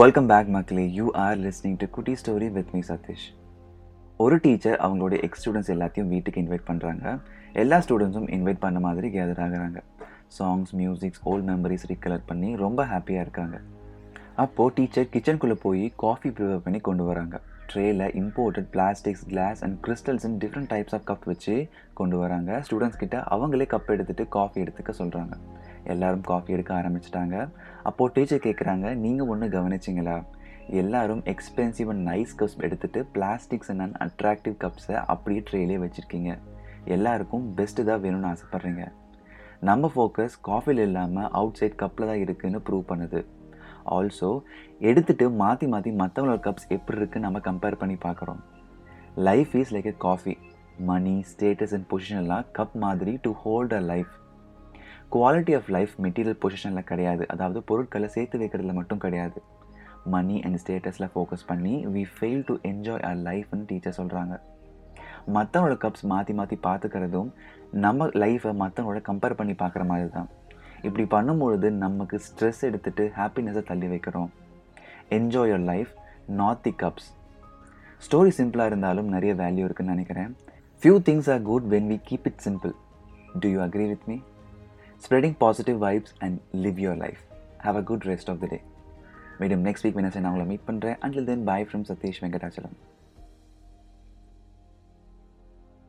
Welcome back மக்களே. You are listening to kutti story with me Sathish ஒரு teacher அவங்களுடைய X students எல்லாத்தையும் வீட்டுக்கு இன்வைட் பண்ணுறாங்க எல்லா ஸ்டூடெண்ட்ஸும் இன்வைட் பண்ண மாதிரி கேதர் ஆகுறாங்க. Songs musics old memories recall பண்ணி ரொம்ப ஹாப்பியாக இருக்காங்க. அப்போது டீச்சர் கிச்சனுக்குள்ளே போய் காஃபி ப்ரிப்பேர் பண்ணி கொண்டு வராங்க. ட்ரேயில் imported plastics glass and crystals and different types of cup வச்சு கொண்டு வராங்க. ஸ்டூடெண்ட்ஸ் கிட்ட அவங்களே கப் எடுத்துகிட்டு காஃபி எடுத்துக்க சொல்கிறாங்க எல்லாரும் காஃபி எடுக்க ஆரம்பிச்சிட்டாங்க. அப்போது டீச்சர் கேட்குறாங்க நீங்கள் ஒன்று கவனிச்சிங்களா? எல்லாரும் எக்ஸ்பென்சிவ் அண்ட் நைஸ் கப்ஸ் எடுத்துகிட்டு பிளாஸ்டிக்ஸ் அண்ட் அண்ட் அட்ராக்டிவ் கப்ஸை அப்படியே ட்ரேலே வச்சுருக்கீங்க. எல்லாருக்கும் பெஸ்ட்டு தான் வேணும்னு ஆசைப்பட்றீங்க. நம்ம ஃபோக்கஸ் காஃபியில் இல்லாமல் அவுட் சைட் கப்பில் தான் இருக்குதுன்னு ப்ரூவ் பண்ணுது. ஆல்சோ எடுத்துகிட்டு மாற்றி மாற்றி மற்றவங்களோட கப்ஸ் எப்படி இருக்குன்னு நம்ம கம்பேர் பண்ணி பார்க்குறோம். Life is like a coffee money status and position எல்லாம் கப் மாதிரி to hold a life quality of life material பொசிஷனில் கிடையாது. அதாவது பொருட்களை சேர்த்து வைக்கிறதுல மட்டும் கிடையாது. மணி அண்ட் ஸ்டேட்டஸில் ஃபோக்கஸ் பண்ணி we fail to enjoy our லைஃப்னு டீச்சர் சொல்கிறாங்க மற்றவங்களோட கப்ஸ் மாற்றி மாற்றி பார்த்துக்கிறதும் நம்ம லைஃப்பை மற்றவங்களோட கம்பேர் பண்ணி பார்க்குற மாதிரி தான். இப்படி பண்ணும்பொழுது நமக்கு ஸ்ட்ரெஸ் எடுத்துகிட்டு ஹாப்பினஸை தள்ளி வைக்கிறோம். Enjoy your life not the cups story சிம்பிளாக இருந்தாலும் நிறைய வேல்யூ இருக்குதுன்னு நினைக்கிறேன். Few things are good when we keep it simple do you agree with me spreading positive vibes and live your life have a good rest of the day medium next week Wednesday நான் உங்களை meet பண்ணுறேன் until then bye from Sathish Venkatachalam